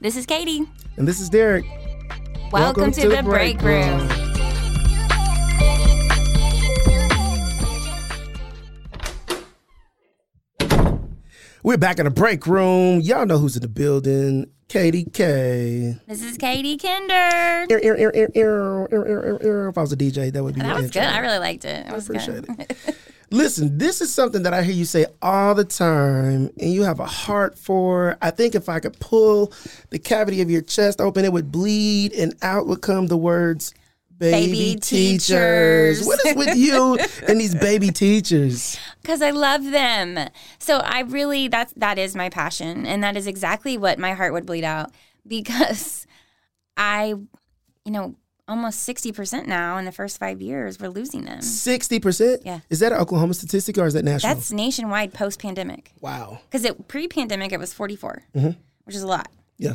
This is Katie. And this is Derrick. Welcome, to, the, break room. We're back in the break room. Y'all know who's in the building. Katie K. This is Katie Kinder. Ear, ear, ear, ear, ear, ear, ear, ear. If I was a DJ, that would be That was intro. good. I really liked it. It was appreciate good. it. Listen, this is something that I hear you say all the time, and you have a heart for. I think if I could pull the cavity of your chest open, it would bleed, and out would come the words "baby, Baby teachers." teachers. What is with you and these baby teachers? because I love them. So I really that's that is my passion, and that is exactly what my heart would bleed out because I, you know, almost sixty percent now in the first five years we're losing them. Sixty percent. Yeah. Is that an Oklahoma statistic or is that national? That's nationwide post pandemic wow. because it pre pandemic it was 44, Mm-hmm. which is a lot, Yeah.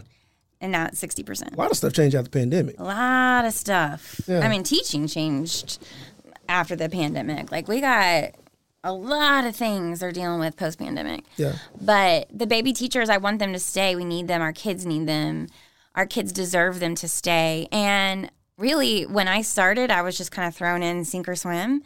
and now it's sixty percent. A lot of stuff changed after the pandemic. A lot of stuff. Yeah. I mean, teaching changed after the pandemic. Like we got a lot of things they're dealing with post pandemic. Yeah. But the baby teachers, I want them to stay. We need them. Our kids need them. Our kids deserve them to stay. And really, when I started, I was just kind of thrown in sink or swim.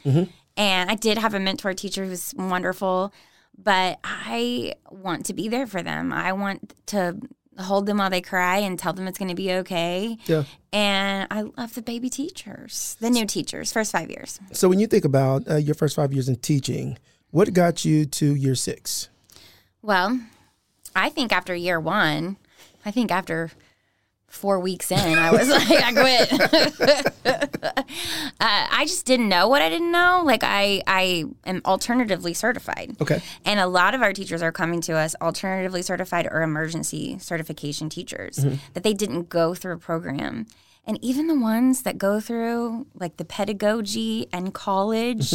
And I did have a mentor teacher who was wonderful, but I want to be there for them. I want to hold them while they cry and tell them it's going to be okay. Yeah. And I love the baby teachers, the new teachers, first five years. So when you think about uh, your first five years in teaching, what got you to year six? Well, I think after year one, I think after four weeks in, I was like, I quit. uh, I just didn't know what I didn't know. Like I, I am alternatively certified. Okay. And a lot of our teachers are coming to us alternatively certified or emergency certification teachers that they didn't go through a program. And even the ones that go through like the pedagogy and college,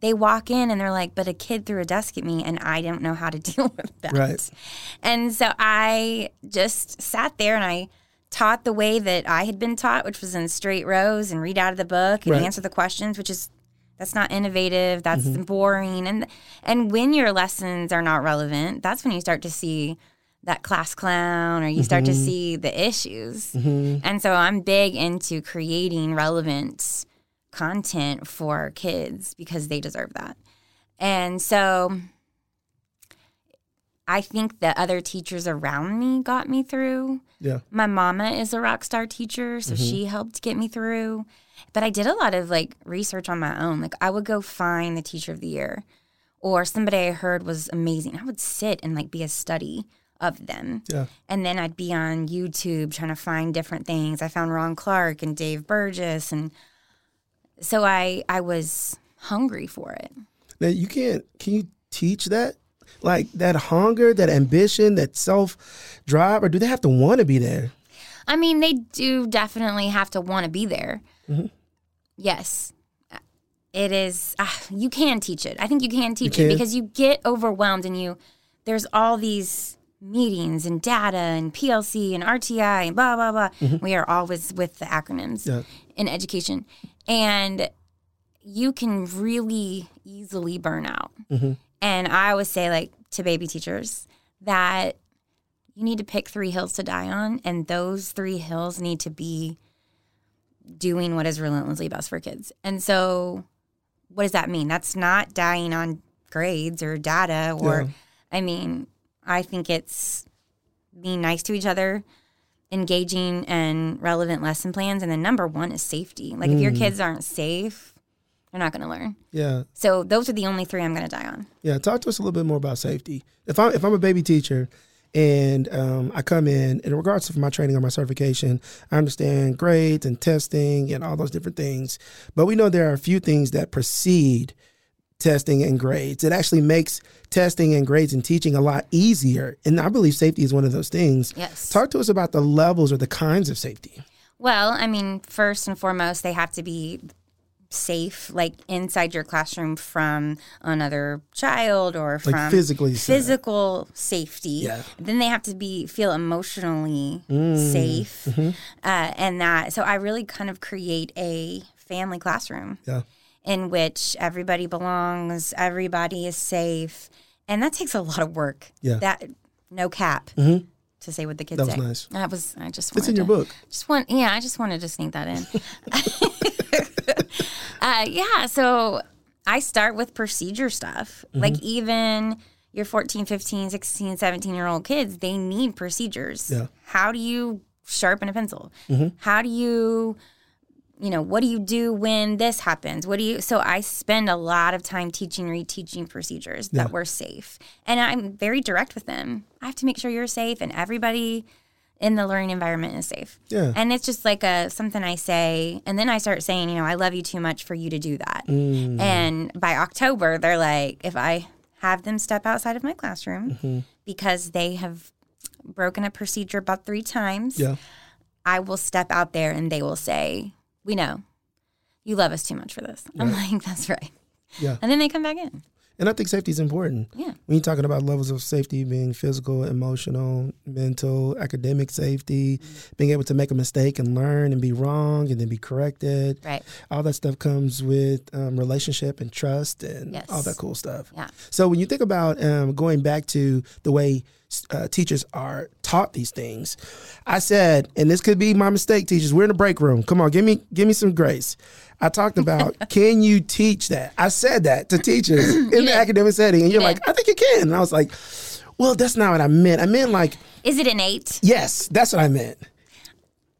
they walk in and they're like, but a kid threw a desk at me and I don't know how to deal with that. Right. And so I just sat there and I taught the way that I had been taught, which was in straight rows and read out of the book and Right. answer the questions, which is that's not innovative, that's mm-hmm. boring. And and when your lessons are not relevant, that's when you start to see that class clown or you start to mm-hmm. see the issues. Mm-hmm. And so I'm big into creating relevant content for kids because they deserve that. And so I think the other teachers around me got me through. Yeah. My mama is a rock star teacher, so mm-hmm. she helped get me through. But I did a lot of like research on my own. Like I would go find the teacher of the year or somebody I heard was amazing. I would sit and like be a study of them. Yeah. And then I'd be on YouTube trying to find different things. I found Ron Clark and Dave Burgess and so I I was hungry for it. Now you can't. Can you teach that? Like that hunger, that ambition, that self drive, or do they have to want to be there? I mean, they do definitely have to want to be there. Mm-hmm. Yes. It is, ah, you can teach it. I think you can teach can? it because you get overwhelmed and you, there's all these meetings and data and PLC and RTI and blah, blah, blah. We are always with the acronyms Mm-hmm. Yeah. in education. And you can really easily burn out. Mm-hmm. And I always say, like, to baby teachers, that you need to pick three hills to die on, and those three hills need to be doing what is relentlessly best for kids. And so, what does that mean? That's not dying on grades or data, or, Yeah. I mean, I think it's being nice to each other, engaging and relevant lesson plans, and then number one is safety. Like, if your mm. kids aren't safe, they're not going to learn. Yeah. So, those are the only three I'm going to die on. Yeah, talk to us a little bit more about safety. If I'm if I'm a baby teacher and um, I come in, in regards to my training or my certification, I understand grades and testing and all those different things. But we know there are a few things that precede testing and grades. It actually makes testing and grades and teaching a lot easier. And I believe safety is one of those things. Yes. Talk to us about the levels or the kinds of safety. Well, I mean, first and foremost, they have to be safe, like inside your classroom from another child or Like from physically safe. physical safety. Yeah. Then they have to be feel emotionally Mm. safe, Mm-hmm. uh, and that. So I really kind of create a family classroom Yeah. in which everybody belongs, everybody is safe, and that takes a lot of work. Yeah. That no cap. To say what the kids That was say. nice. That was I just wanted It's in your book. Just want yeah, I just wanted to sneak that in. uh, yeah, so I start with procedure stuff. Mm-hmm. Like even your 14, 15, 16, 17 year old kids, they need procedures. Yeah. How do you sharpen a pencil? Mm-hmm. How do you you know, what do you do when this happens? What do you so I spend a lot of time teaching, reteaching procedures that were safe. And I'm very direct with them. I have to make sure you're safe and everybody in the learning environment is safe. Yeah. And it's just like a something I say, and then I start saying, you know, I love you too much for you to do that. Mm. And by October, they're like, if I have them step outside of my classroom Mm-hmm. because they have broken a procedure about three times, Yeah. I will step out there and they will say, "We know you love us too much for this." I'm like, "That's right." Yeah. And then they come back in. And I think safety is important. Yeah. When you're talking about levels of safety being physical, emotional, mental, academic safety, being able to make a mistake and learn and be wrong and then be corrected. Right. All that stuff comes with um, relationship and trust and Yes. all that cool stuff. Yeah. So when you think about um, going back to the way uh, teachers are taught these things, I said, and this could be my mistake, teachers. We're in the break room. Come on, give me give me some grace. I talked about can you teach that? I said that to teachers in the academic setting, and you're like, I think you can. And I was like, well, that's not what I meant. I meant like, Is it innate? yes, that's what I meant.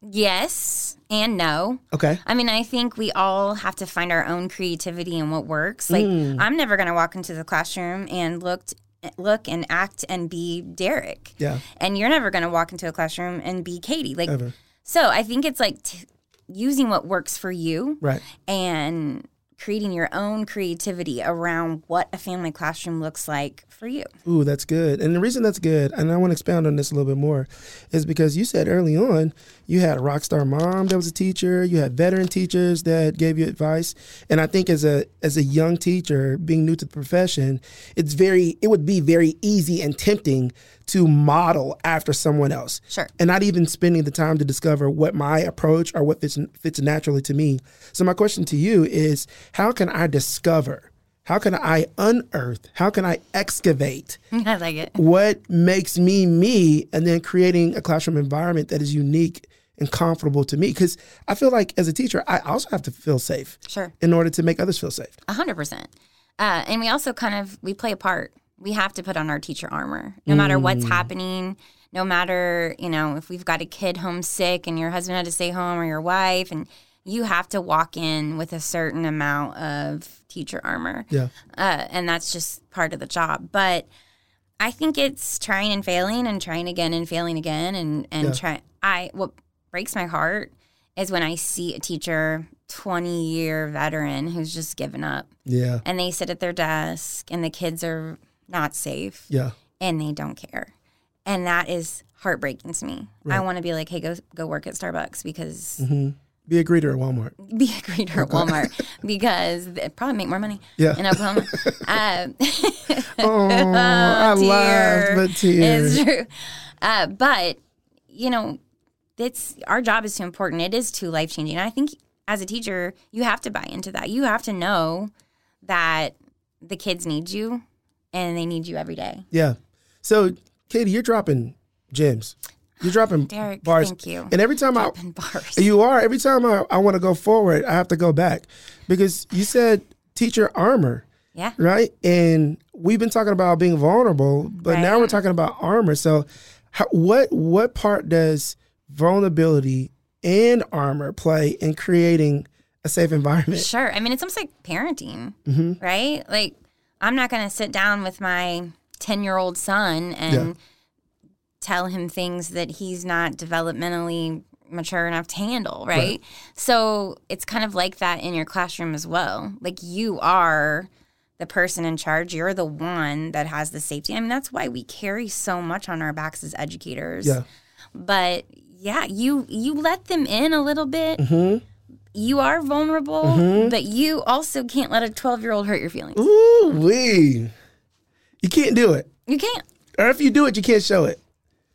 Yes and no. Okay. I mean, I think we all have to find our own creativity and what works. Like, Hmm. I'm never going to walk into the classroom and look, look and act and be Derrick. Yeah. And you're never going to walk into a classroom and be Katie. Like, Ever. so I think it's like t- using what works for you Right. and creating your own creativity around what a family classroom looks like for you. Ooh, that's good. And the reason that's good, and I want to expound on this a little bit more, is because you said early on you had a rock star mom that was a teacher, you had veteran teachers that gave you advice, and I think as a as a young teacher being new to the profession, it's very it would be very easy and tempting to model after someone else. Sure. And not even spending the time to discover what my approach or what fits fits naturally to me. So my question to you is how can I discover how can I unearth? How can I excavate I like it. what makes me me and then creating a classroom environment that is unique and comfortable to me because i feel like as a teacher i also have to feel safe Sure. in order to make others feel safe A hundred percent. Uh, and we also kind of we play a part. We have to put on our teacher armor, no matter what's happening. No matter you know if we've got a kid homesick and your husband had to stay home or your wife, and you have to walk in with a certain amount of teacher armor. yeah uh, and that's just part of the job. But I think it's trying and failing and trying again and failing again and and Yeah. try. I what breaks my heart is when I see a teacher, twenty year veteran who's just given up, yeah. And they sit at their desk and the kids are not safe. Yeah. And they don't care, and that is heartbreaking to me. I want to be like, hey, go go work at Starbucks because be a greeter at walmart. Be a greeter at Walmart because it probably make more money Yeah. in Oklahoma. uh, oh i laughed but tears. It's true. Uh, but you know, it's our job is too important. It is too life changing. I think as a teacher, you have to buy into that. You have to know that the kids need you, and they need you every day. yeah so katie you're dropping gems you're dropping Derrick, bars thank you. and every time i bars. You are. Every time I, I want to go forward, I have to go back because you said teacher armor, yeah. right? And we've been talking about being vulnerable, but now we're talking about armor. So, how, what what part does vulnerability and armor play in creating a safe environment? Sure. I mean, it's almost like parenting, Mm-hmm. right? Like, I'm not going to sit down with my 10 year old son and Yeah. tell him things that he's not developmentally mature enough to handle, right? So it's kind of like that in your classroom as well. Like, you are the person in charge, you're the one that has the safety. I mean, that's why we carry so much on our backs as educators. Yeah. But yeah, you you let them in a little bit. Mm-hmm. You are vulnerable, but you also can't let a 12 year old hurt your feelings. Ooh wee! You can't do it, You can't. or if you do it, you can't show it.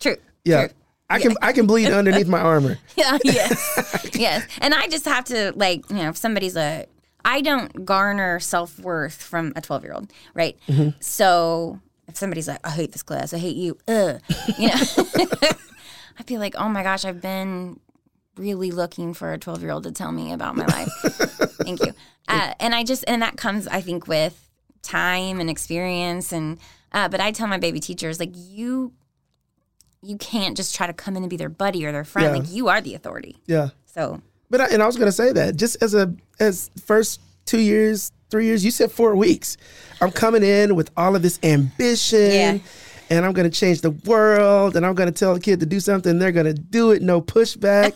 True. Yeah. True. I can I can bleed underneath my armor. Yeah, yes. yes. And I just have to, like, you know, if somebody's a, I don't garner self worth from a 12 year old, right? So if somebody's like, I hate this class, I hate you, uh, you know, I'd be like, oh my gosh, I've been really looking for a 12 year old to tell me about my life. Thank you. Uh, and I just, and that comes, I think, with time and experience. And, uh, but I tell my baby teachers, like, you, you can't just try to come in and be their buddy or their friend. Yeah. Like, you are the authority. Yeah. So, But I, and I was going to say that just as a as first two years, three years, you said four weeks. I'm coming in with all of this ambition. Yeah. And I'm going to change the world, and I'm going to tell a kid to do something. They're going to do it, no pushback.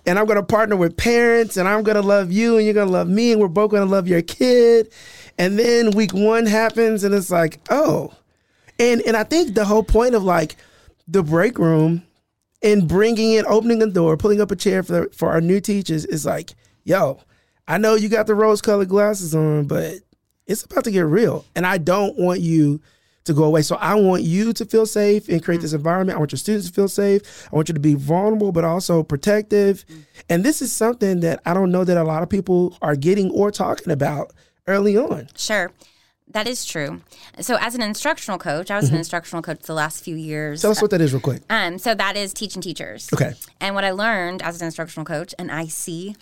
and I'm going to partner with parents, and I'm going to love you, and you're going to love me, and we're both going to love your kid. And then week one happens, and it's like, oh, and and I think the whole point of like the break room and bringing in, opening the door, pulling up a chair for for our new teachers is like, yo, I know you got the rose colored glasses on, but it's about to get real, and I don't want you to go away. So I want you to feel safe and create this mm-hmm. environment. I want your students to feel safe. I want you to be vulnerable, but also protective. Mm-hmm. And this is something that I don't know that a lot of people are getting or talking about early on. sure. That is true. So, as an instructional coach, I was an mm-hmm. instructional coach the last few years. Tell us what that is, real quick. Um, so that is teaching teachers. Okay. And what I learned as an instructional coach, and I see,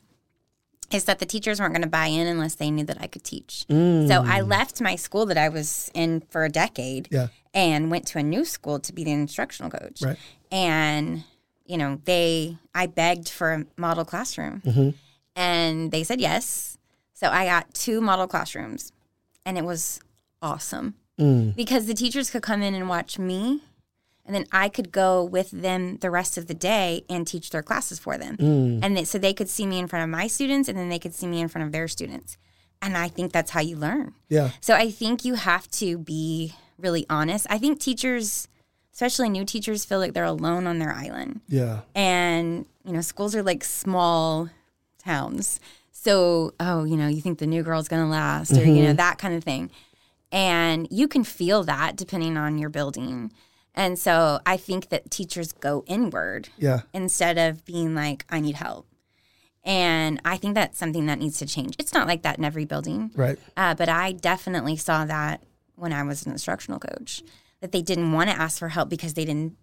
is that the teachers weren't going to buy in unless they knew that I could teach. So I mm. left my school that I was in for a decade Yeah. and went to a new school to be the instructional coach. Right. And, you know, they, I begged for a model classroom mm-hmm. and they said yes. So I got two model classrooms and it was awesome mm. because the teachers could come in and watch me and then I could go with them the rest of the day and teach their classes for them. Mm. And they, so they could see me in front of my students and then they could see me in front of their students. And I think that's how you learn. Yeah. So I think you have to be really honest. I think teachers, especially new teachers, feel like they're alone on their island. Yeah. And, you know, schools are like small towns. So, oh, you know, you think the new girl's going to last or, you know, mm-hmm. that kind of thing. And you can feel that depending on your building. And so I think that teachers go inward Yeah. instead of being like, I need help. And I think that's something that needs to change. It's not like that in every building. Right. Uh, but I definitely saw that when I was an instructional coach, that they didn't want to ask for help because they didn't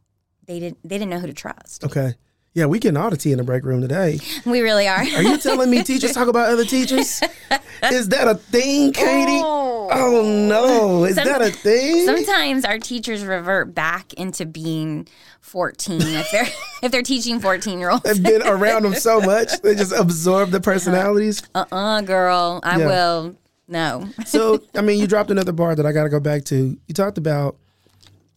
they didn't they didn't know who to trust. Okay. Yeah, we getting all the tea in the break room today. We really are. Are you telling me teachers talk about other teachers? Is that a thing, Katie? Oh. Oh, no. Is Some- that a thing? Sometimes our teachers revert back into being 14 if they're if they're teaching 14 year olds. They've been around them so much, they just absorb the personalities. Uh-uh, girl, I Yeah. will. No. So, I mean, you dropped another bar that I got to go back to. You talked about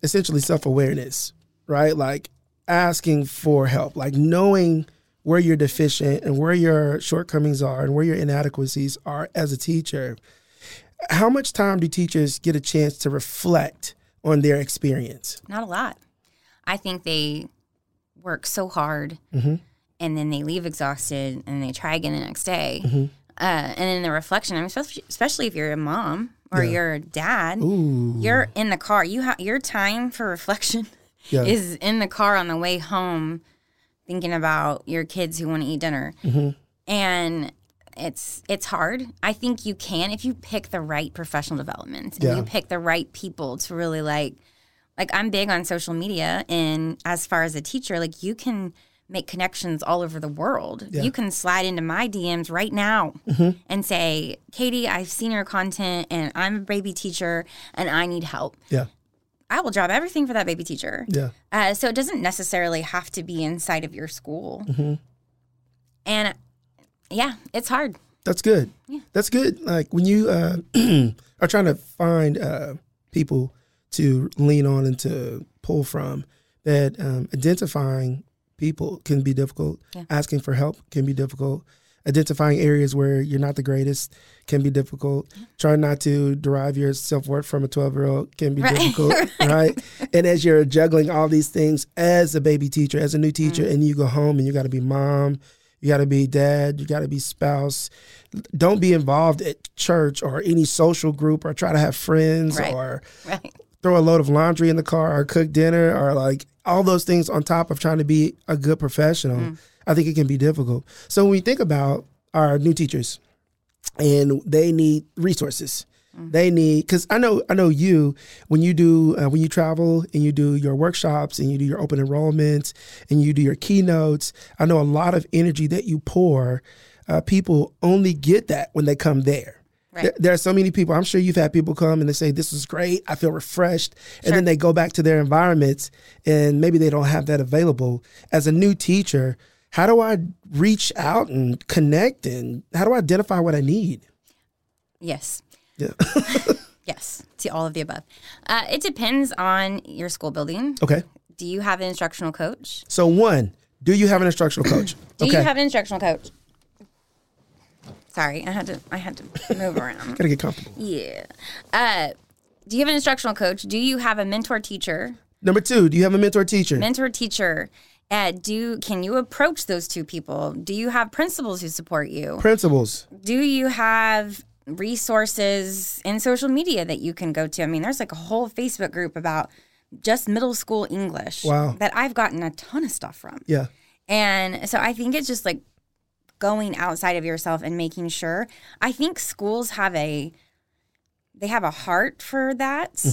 essentially self awareness, right? Like asking for help, like knowing where you're deficient and where your shortcomings are and where your inadequacies are as a teacher. How much time do teachers get a chance to reflect on their experience? Not a lot. I think they work so hard Mm-hmm. and then they leave exhausted and they try again the next day. Mm-hmm. Uh, and in the reflection, I mean, especially, especially if you're a mom or you're a dad, Ooh. you're in the car. You have your time for reflection Yeah. is in the car on the way home, thinking about your kids who want to eat dinner, Mm-hmm. and it's it's hard. I think you can if you pick the right professional development and Yeah. you pick the right people to really like. Like I'm big on social media, and as far as a teacher, like you can make connections all over the world. Yeah. You can slide into my DMs right now and say, "Katie, I've seen your content, and I'm a baby teacher, and I need help." Yeah. I will drop everything for that baby teacher. Yeah. Uh, so it doesn't necessarily have to be inside of your school. Mm-hmm. And yeah, it's hard. That's good. That's good. Like when you uh, are trying to find uh, people to lean on and to pull from, that um, identifying people can be difficult. Yeah. Asking for help can be difficult. Identifying areas where you're not the greatest can be difficult. Trying not to derive your self worth from a 12 year old can be Right. difficult, right? And as you're juggling all these things as a baby teacher, as a new teacher, Mm. and you go home and you got to be mom, you got to be dad, you got to be spouse. Don't be involved at church or any social group or try to have friends Right. or Right. throw a load of laundry in the car or cook dinner or like all those things on top of trying to be a good professional. I think it can be difficult. So when we think about our new teachers and they need resources, They need because I know I know you when you do uh, when you travel and you do your workshops and you do your open enrollments and you do your keynotes. I know a lot of energy that you pour. Uh, people only get that when they come there. Right. There, there are so many people. I'm sure you've had people come and they say, "This was great. I feel refreshed," and then they go back to their environments and maybe they don't have that available. As a new teacher, how do I reach out and connect and how do I identify what I need? Yes. Yeah. Yes. To all of the above. Uh, it depends on your school building. okay. Do you have an instructional coach? So one, do you have an instructional coach? Do okay. you have an instructional coach? Sorry, I had to. I had to move around. Gotta get comfortable. Yeah. Uh, do you have an instructional coach? Do you have a mentor teacher? Number two, do you have a mentor teacher? Mentor teacher. Uh, do can you approach those two people? Do you have principals who support you? Principals. Do you have resources in social media that you can go to? I mean, there's like a whole Facebook group about just middle school English Wow. that I've gotten a ton of stuff from. Yeah. And so I think it's just like going outside of yourself and making sure. I think schools have a they have a heart for that,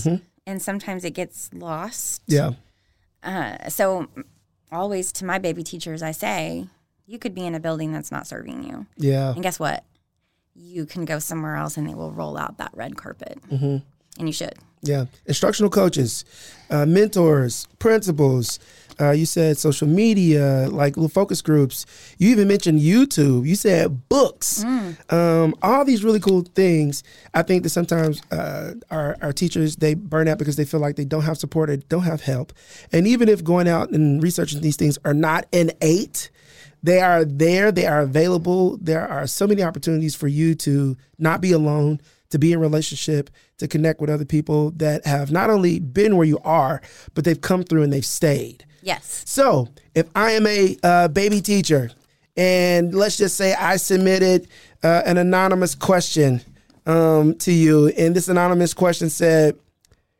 and sometimes it gets lost. Yeah. Uh, so always to my baby teachers, I say, you could be in a building that's not serving you, Yeah. and guess what? You can go somewhere else, and they will roll out that red carpet, Mm-hmm. and you should. Yeah. Instructional coaches, uh, mentors, principals. Uh, you said social media, like little focus groups. You even mentioned YouTube. You said books. Um, all these really cool things. I think that sometimes uh, our, our teachers they burn out because they feel like they don't have support or don't have help. And even if going out and researching these things are not innate, they are there, they are available. There are so many opportunities for you to not be alone, to be in relationship, to connect with other people that have not only been where you are, but they've come through and they've stayed. Yes. So, if I am a uh, baby teacher, and let's just say I submitted uh, an anonymous question um, to you, and this anonymous question said,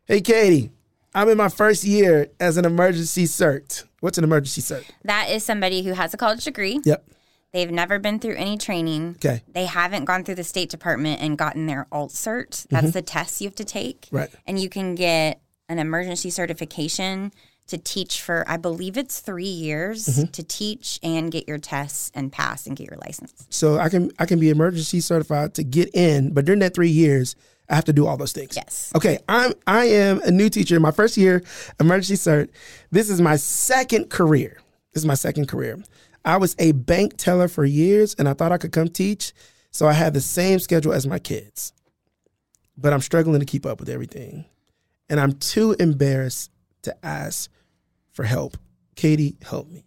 "Hey, Katie, I'm in my first year as an emergency cert. What's an emergency cert? That is somebody who has a college degree. Yep. They've never been through any training. Okay. They haven't gone through the State Department and gotten their alt cert. That's the test you have to take. Right. And you can get an emergency certification to teach for, I believe it's three years mm-hmm. to teach and get your tests and pass and get your license. So I can I can be emergency certified to get in, but during that three years, I have to do all those things. Yes. Okay, I'm I am a new teacher. My first year, emergency cert. This is my second career. This is my second career. I was a bank teller for years, and I thought I could come teach. So I had the same schedule as my kids, but I'm struggling to keep up with everything, and I'm too embarrassed to ask for help. Katie, help me.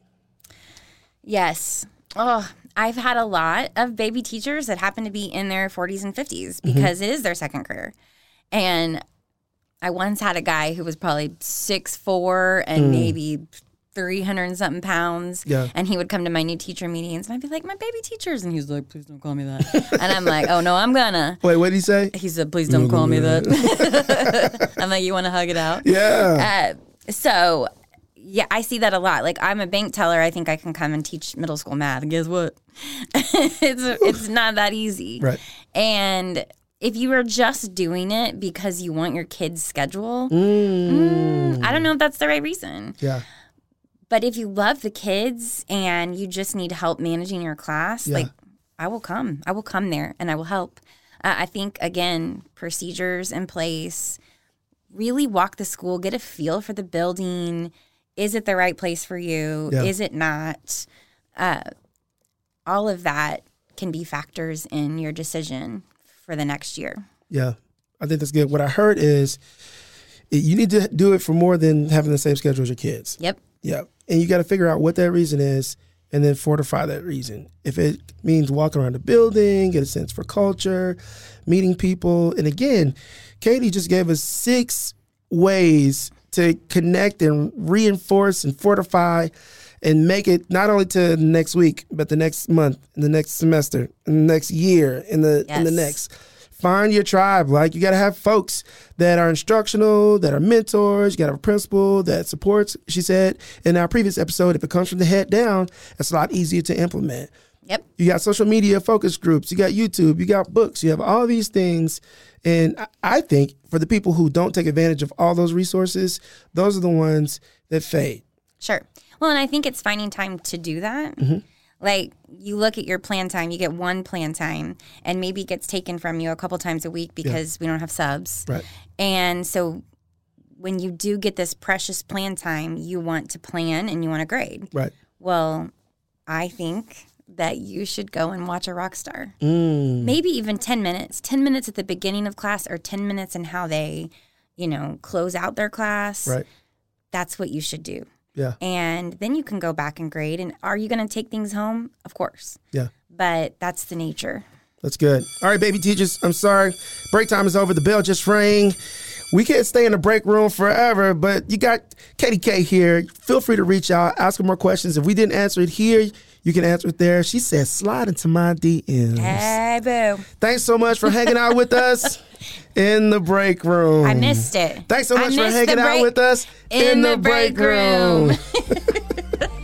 Yes. Oh, I've had a lot of baby teachers that happen to be in their 40s and 50s because it is their second career. And I once had a guy who was probably six four and maybe 300 and something pounds. Yeah. And he would come to my new teacher meetings and I'd be like, my baby teachers. And he's like, please don't call me that. and I'm like, oh, no, I'm gonna. Wait, what did he say? He said, please don't call me that. I'm like, you want to hug it out? Yeah. Uh, so yeah, I see that a lot. Like I'm a bank teller. I think I can come and teach middle school math. Guess what? it's it's not that easy. Right. And if you are just doing it because you want your kid's schedule, Mm. I don't know if that's the right reason. Yeah. But if you love the kids and you just need help managing your class, Yeah. like I will come. I will come there and I will help. Uh, I think again, procedures in place. Really walk the school, get a feel for the building. Is it the right place for you? Yeah. Is it not? Uh, all of that can be factors in your decision for the next year. Yeah, I think that's good. What I heard is you need to do it for more than having the same schedule as your kids. Yep. Yeah, and you got to figure out what that reason is, and then fortify that reason. If it means walking around the building, get a sense for culture, meeting people, and again, Katie just gave us six ways to connect and reinforce and fortify and make it not only to next week, but the next month, and the next semester, and the next year, and the and the next. Find your tribe. Like you got to have folks that are instructional, that are mentors. You got to have a principal that supports. She said in our previous episode, if it comes from the head down, it's a lot easier to implement. Yep. You got social media focus groups. You got YouTube. You got books. You have all these things. And I- I think for the people who don't take advantage of all those resources, those are the ones that fade. Sure. Well, and I think it's finding time to do that. Mm-hmm. Like you look at your plan time, you get one plan time, and maybe it gets taken from you a couple times a week because we don't have subs. Right. And so when you do get this precious plan time, you want to plan and you want to grade. Right. Well, I think that you should go and watch a rock star. Mm. Maybe even 10 minutes. 10 minutes at the beginning of class or 10 minutes in how they, you know, close out their class. Right. That's what you should do. Yeah. And then you can go back and grade. And are you going to take things home? Of course. Yeah. But that's the nature. That's good. All right, baby teachers, I'm sorry. Break time is over. The bell just rang. We can't stay in the break room forever, but you got Katie K here. Feel free to reach out, ask her more questions. If we didn't answer it here, you can answer it there. She says, slide into my DMs. Hey, boo. Thanks so much for hanging out with us in the break room. I missed it. Thanks so much for hanging out with us in, the, break, room.